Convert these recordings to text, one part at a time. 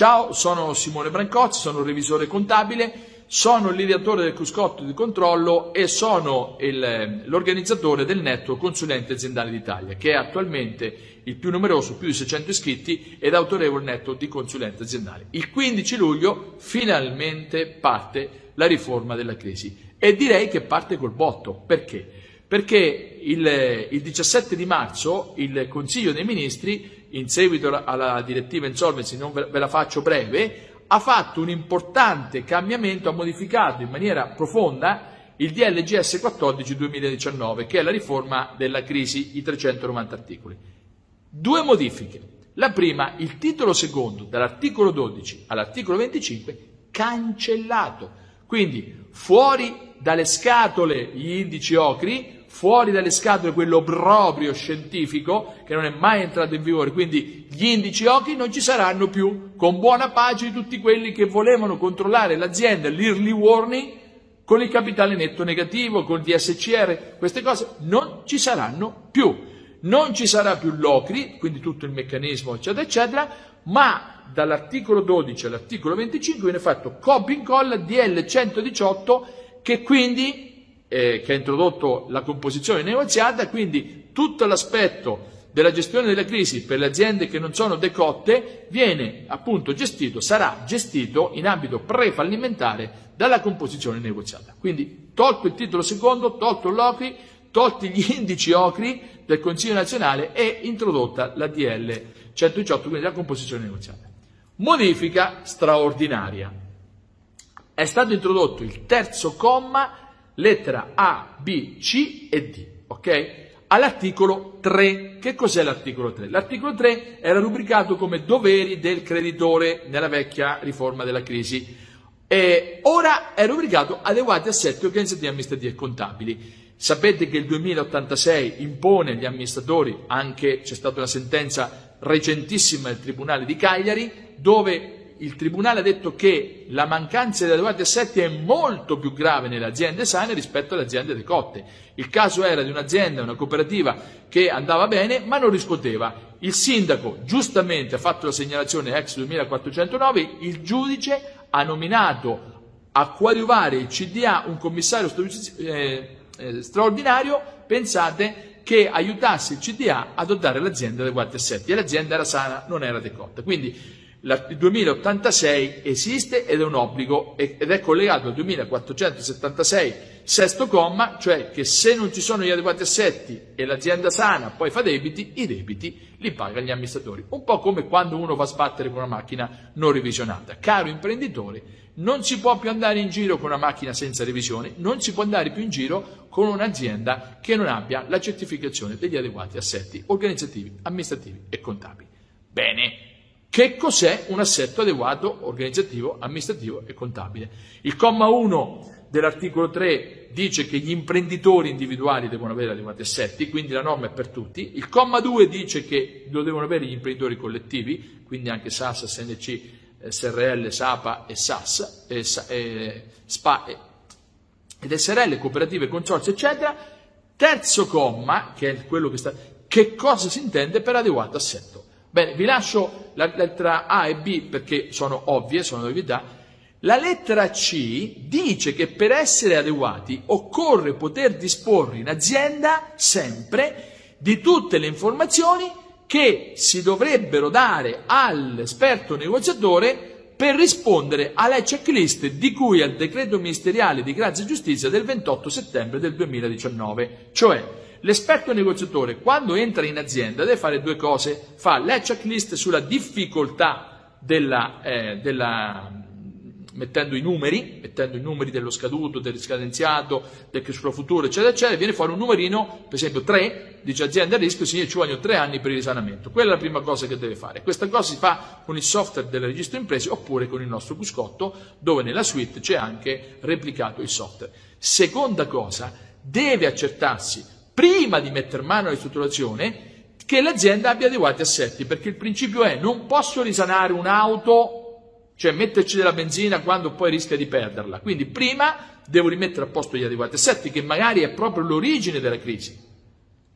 Ciao, sono Simone Brancozzi, sono un revisore contabile, sono l'ideatore del cruscotto di controllo e sono il, l'organizzatore del network Consulente Aziendale d'Italia, che è attualmente il più numeroso, più di 600 iscritti ed autorevole network di consulente aziendale. Il 15 luglio finalmente parte la riforma della crisi e direi che parte col botto. Perché? Perché il, il 17 di marzo il Consiglio dei Ministri in seguito alla direttiva insolvency, non ve la faccio breve, ha fatto un importante cambiamento, ha modificato in maniera profonda il DLGS 14 2019, che è la riforma della crisi, i 390 articoli. Due modifiche. La prima, il titolo secondo, dall'articolo 12 all'articolo 25, cancellato. Quindi fuori dalle scatole gli indici ocri, fuori dalle scatole quell'obbrobrio scientifico che non è mai entrato in vigore, quindi gli indici occhi non ci saranno più, con buona pace di tutti quelli che volevano controllare l'azienda, l'early warning, con il capitale netto negativo, con il DSCR, queste cose non ci saranno più. Non ci sarà più l'OCRI, quindi tutto il meccanismo, eccetera, eccetera, ma dall'articolo 12 all'articolo 25 viene fatto copia incolla DL 118 che quindi eh, che ha introdotto la composizione negoziata, quindi tutto l'aspetto della gestione della crisi per le aziende che non sono decotte viene appunto gestito, sarà gestito in ambito prefallimentare dalla composizione negoziata. Quindi tolto il titolo secondo, tolto l'OCRI, tolti gli indici OCRI del Consiglio nazionale e introdotta la DL 118, quindi la composizione negoziata. Modifica straordinaria. È stato introdotto il terzo comma lettera A, B, C e D, ok? All'articolo 3. Che cos'è l'articolo 3? L'articolo 3 era rubricato come doveri del creditore nella vecchia riforma della crisi. E ora è rubricato adeguati assetti organizzativi, amministrativi e contabili. Sapete che il 2086 impone agli amministratori, anche c'è stata una sentenza recentissima del Tribunale di Cagliari, dove il Tribunale ha detto che la mancanza di adeguati assetti è molto più grave nelle aziende sane rispetto alle aziende decotte. Il caso era di un'azienda, una cooperativa che andava bene ma non riscuoteva. Il sindaco giustamente ha fatto la segnalazione ex 2409, il giudice ha nominato a coadiuvare il CDA un commissario eh, eh, straordinario, pensate, che aiutasse il CDA a dotare l'azienda adeguati assetti e l'azienda era sana, non era decotta. Quindi il 2086 esiste ed è un obbligo ed è collegato al 2476 sesto comma, cioè che se non ci sono gli adeguati assetti e l'azienda sana poi fa debiti, i debiti li paga gli amministratori. Un po' come quando uno va a sbattere con una macchina non revisionata. Caro imprenditore, non si può più andare in giro con una macchina senza revisione, non si può andare più in giro con un'azienda che non abbia la certificazione degli adeguati assetti organizzativi, amministrativi e contabili. Bene, che cos'è un assetto adeguato organizzativo, amministrativo e contabile. Il comma 1 dell'articolo 3 dice che gli imprenditori individuali devono avere adeguati assetti, quindi la norma è per tutti. Il comma 2 dice che lo devono avere gli imprenditori collettivi, quindi anche SAS, SNC, SRL, SAPA e SAS, e, e, SPA e, ed SRL, cooperative, consorzi, eccetera. Terzo comma, che è quello che sta... Che cosa si intende per adeguato assetto? Bene, vi lascio la lettera A e B perché sono ovvie, sono novità. La lettera C dice che per essere adeguati occorre poter disporre in azienda sempre di tutte le informazioni che si dovrebbero dare all'esperto negoziatore per rispondere alla checklist di cui al decreto ministeriale di grazia e giustizia del 28 settembre del 2019, cioè L'esperto negoziatore quando entra in azienda deve fare due cose, fa la checklist sulla difficoltà della, eh, della mettendo i numeri, mettendo i numeri dello scaduto, del riscadenziato, del cash futuro, eccetera, eccetera, viene fuori un numerino, per esempio 3, dice azienda a rischio, sì, ci vogliono 3 anni per il risanamento. Quella è la prima cosa che deve fare. Questa cosa si fa con il software del registro imprese oppure con il nostro Cuscotto, dove nella suite c'è anche replicato il software. Seconda cosa, deve accertarsi prima di mettere mano alla ristrutturazione, che l'azienda abbia adeguati assetti, perché il principio è non posso risanare un'auto, cioè metterci della benzina quando poi rischia di perderla. Quindi prima devo rimettere a posto gli adeguati assetti, che magari è proprio l'origine della crisi.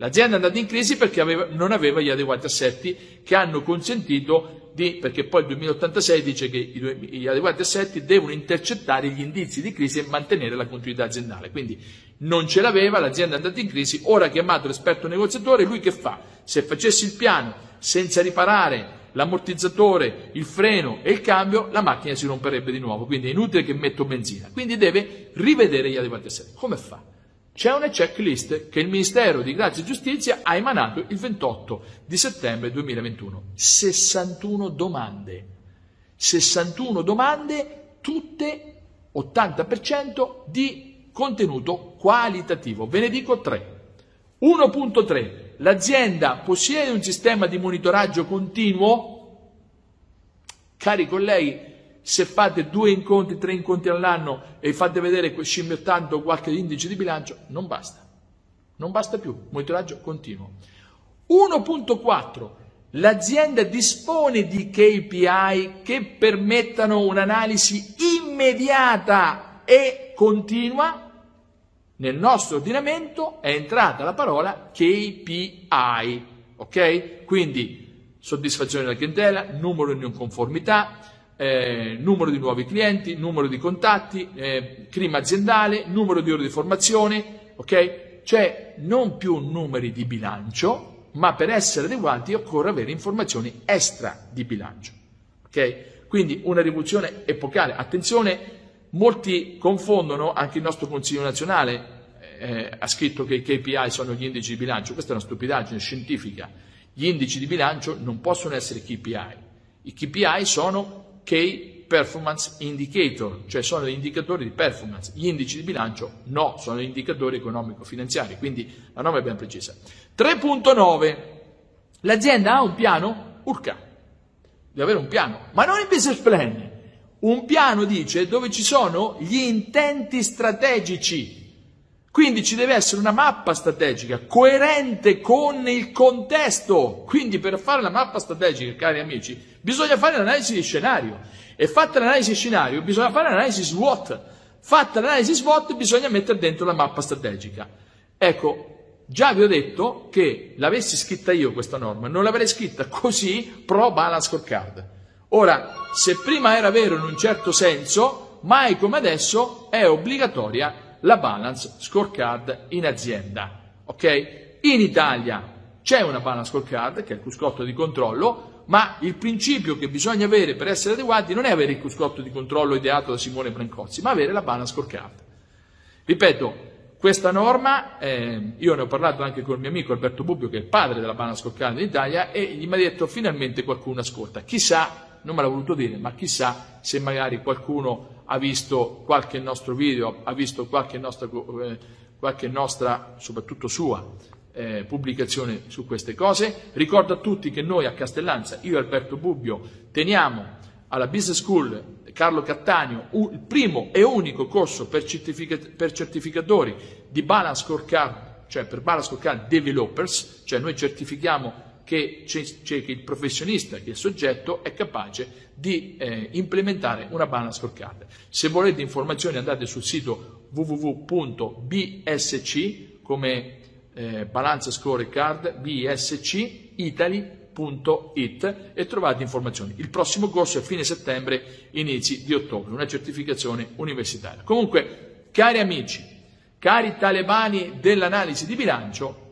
L'azienda è andata in crisi perché aveva, non aveva gli adeguati assetti che hanno consentito di, perché poi il 2086 dice che gli adeguati assetti devono intercettare gli indizi di crisi e mantenere la continuità aziendale. Quindi non ce l'aveva, l'azienda è andata in crisi, ora ha chiamato l'esperto negoziatore, lui che fa? Se facessi il piano senza riparare l'ammortizzatore, il freno e il cambio, la macchina si romperebbe di nuovo, quindi è inutile che metto benzina. Quindi deve rivedere gli adeguati assetti. Come fa? C'è una checklist che il Ministero di Grazia e Giustizia ha emanato il 28 di settembre 2021. 61 domande. 61 domande, tutte 80% di contenuto qualitativo. Ve ne dico tre. 1.3 l'azienda possiede un sistema di monitoraggio continuo? Cari colleghi, se fate due incontri, tre incontri all'anno e fate vedere scimmiottando qualche indice di bilancio, non basta. Non basta più, monitoraggio continuo. 1.4. L'azienda dispone di KPI che permettano un'analisi immediata e continua nel nostro ordinamento è entrata la parola KPI, ok? Quindi soddisfazione della clientela, numero di non conformità, eh, numero di nuovi clienti, numero di contatti, eh, clima aziendale, numero di ore di formazione, ok? Cioè non più numeri di bilancio, ma per essere adeguati occorre avere informazioni extra di bilancio, ok? Quindi una rivoluzione epocale. Attenzione, Molti confondono, anche il nostro Consiglio nazionale eh, ha scritto che i KPI sono gli indici di bilancio, questa è una stupidaggine scientifica. Gli indici di bilancio non possono essere KPI. I KPI sono Key Performance Indicator, cioè sono gli indicatori di performance. Gli indici di bilancio no, sono gli indicatori economico-finanziari, quindi la norma è ben precisa. 3.9. L'azienda ha un piano? Urca. Deve avere un piano, ma non il business plan. Un piano dice dove ci sono gli intenti strategici. Quindi ci deve essere una mappa strategica coerente con il contesto. Quindi per fare la mappa strategica, cari amici, bisogna fare l'analisi di scenario. E fatta l'analisi di scenario, bisogna fare l'analisi SWOT. Fatta l'analisi SWOT, bisogna mettere dentro la mappa strategica. Ecco, già vi ho detto che l'avessi scritta io questa norma, non l'avrei scritta così pro balance scorecard. Ora, se prima era vero in un certo senso, mai come adesso è obbligatoria la balance scorecard in azienda. Ok? In Italia c'è una balance scorecard che è il cruscotto di controllo, ma il principio che bisogna avere per essere adeguati non è avere il cruscotto di controllo ideato da Simone Brancozzi, ma avere la balance scorecard. Ripeto, questa norma, eh, io ne ho parlato anche con il mio amico Alberto Bubbio, che è il padre della balance scorecard in Italia, e gli mi ha detto finalmente qualcuno ascolta. Chissà non me l'ha voluto dire, ma chissà se magari qualcuno ha visto qualche nostro video, ha visto qualche nostra, eh, qualche nostra soprattutto sua, eh, pubblicazione su queste cose. Ricordo a tutti che noi a Castellanza, io e Alberto Bubbio, teniamo alla Business School Carlo Cattaneo il primo e unico corso per, certifica- per certificatori di Balance Scorecard, cioè per Balance Scorecard Developers, cioè noi certifichiamo che, c'è che il professionista, che il soggetto, è capace di eh, implementare una balance scorecard. Se volete informazioni andate sul sito www.bsc come eh, balance scorecard bscitaly.it e trovate informazioni. Il prossimo corso è fine settembre, inizi di ottobre, una certificazione universitaria. Comunque, cari amici, cari talebani dell'analisi di bilancio,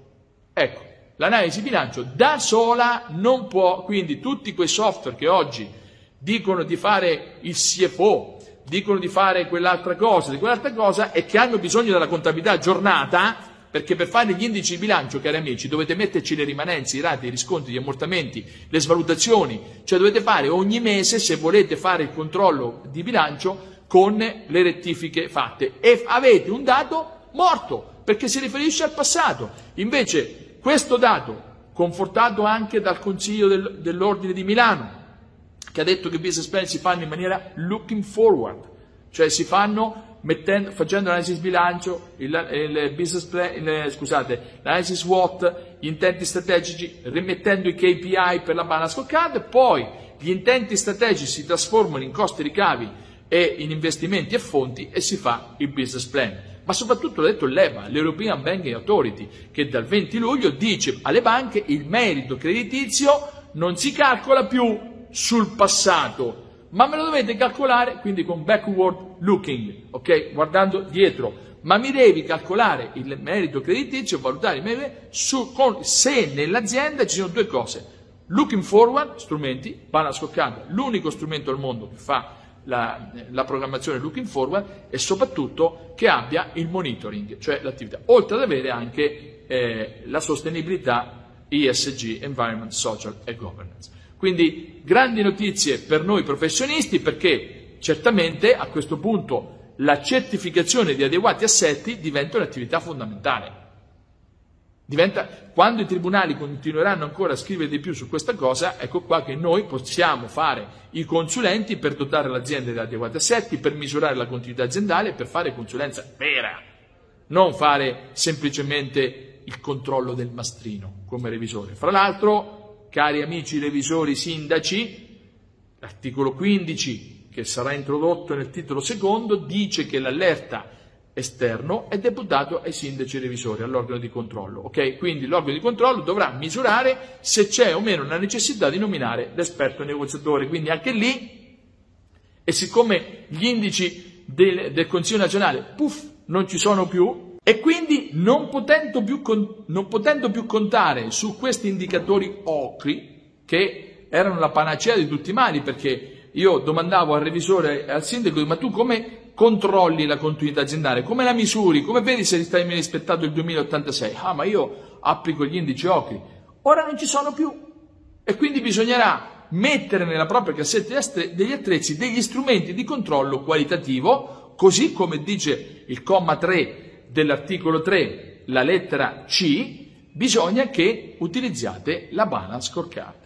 ecco, L'analisi bilancio da sola non può, quindi tutti quei software che oggi dicono di fare il CFO, dicono di fare quell'altra cosa, di quell'altra cosa e che hanno bisogno della contabilità aggiornata, perché per fare gli indici di bilancio, cari amici, dovete metterci le rimanenze, i rati, i riscontri, gli ammortamenti, le svalutazioni, cioè dovete fare ogni mese, se volete fare il controllo di bilancio, con le rettifiche fatte. E avete un dato morto, perché si riferisce al passato. Invece questo dato, confortato anche dal Consiglio del, dell'Ordine di Milano, che ha detto che i business plan si fanno in maniera looking forward, cioè si fanno mettendo, facendo l'analisi bilancio, il, il business plan, il, scusate, l'analisi SWOT, gli intenti strategici, rimettendo i KPI per la balance scorecard, poi gli intenti strategici si trasformano in costi ricavi e in investimenti e fonti e si fa il business plan. Ma soprattutto l'ha detto l'EBA, l'European Banking Authority, che dal 20 luglio dice alle banche il merito creditizio non si calcola più sul passato, ma me lo dovete calcolare quindi con backward looking, ok? Guardando dietro. Ma mi devi calcolare il merito creditizio, valutare il merito su, con, se nell'azienda ci sono due cose. Looking forward, strumenti, banca scoccante, l'unico strumento al mondo che fa la, la, programmazione looking forward e soprattutto che abbia il monitoring, cioè l'attività, oltre ad avere anche eh, la sostenibilità ESG, Environment, Social e Governance. Quindi grandi notizie per noi professionisti perché certamente a questo punto la certificazione di adeguati assetti diventa un'attività fondamentale. Diventa, quando i tribunali continueranno ancora a scrivere di più su questa cosa, ecco qua che noi possiamo fare i consulenti per dotare l'azienda di adeguati assetti, per misurare la continuità aziendale per fare consulenza vera, non fare semplicemente il controllo del mastrino come revisore. Fra l'altro, cari amici revisori sindaci, l'articolo 15 che sarà introdotto nel titolo secondo dice che l'allerta esterno è deputato ai sindaci revisori, all'organo di controllo. Okay? Quindi l'organo di controllo dovrà misurare se c'è o meno la necessità di nominare l'esperto negoziatore. Quindi anche lì, e siccome gli indici del, del Consiglio nazionale, puff, non ci sono più, e quindi non potendo, più, non potendo più contare su questi indicatori ocri, che erano la panacea di tutti i mali, perché io domandavo al revisore al sindaco, ma tu come controlli la continuità aziendale? Come la misuri? Come vedi se stai rispettato il 2086? Ah, ma io applico gli indici ocri. Ora non ci sono più. E quindi bisognerà mettere nella propria cassetta degli attrezzi degli strumenti di controllo qualitativo, così come dice il comma 3 dell'articolo 3, la lettera C, bisogna che utilizziate la balance scorecard.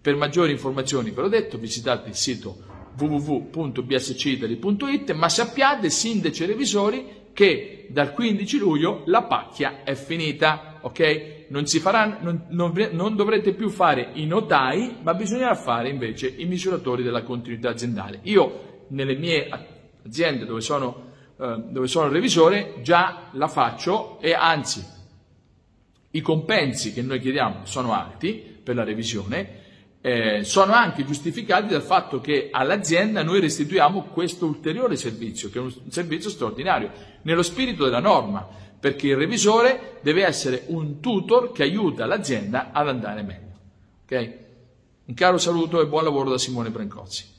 Per maggiori informazioni, ve l'ho detto, visitate il sito www.bscitali.it, ma sappiate, sindaci e revisori, che dal 15 luglio la pacchia è finita, ok? Non, farà, non, non, non dovrete più fare i notai, ma bisognerà fare invece i misuratori della continuità aziendale. Io, nelle mie aziende dove sono eh, dove sono revisore, già la faccio e anzi i compensi che noi chiediamo sono alti per la revisione, eh, sono anche giustificati dal fatto che all'azienda noi restituiamo questo ulteriore servizio, che è un servizio straordinario, nello spirito della norma, perché il revisore deve essere un tutor che aiuta l'azienda ad andare meglio. Okay? Un caro saluto e buon lavoro da Simone Brancozzi.